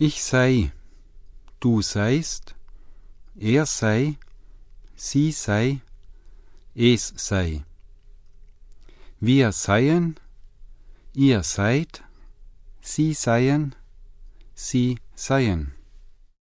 Ich sei, du seist, er sei, sie sei, es sei. Wir seien, ihr seid, sie seien, sie seien.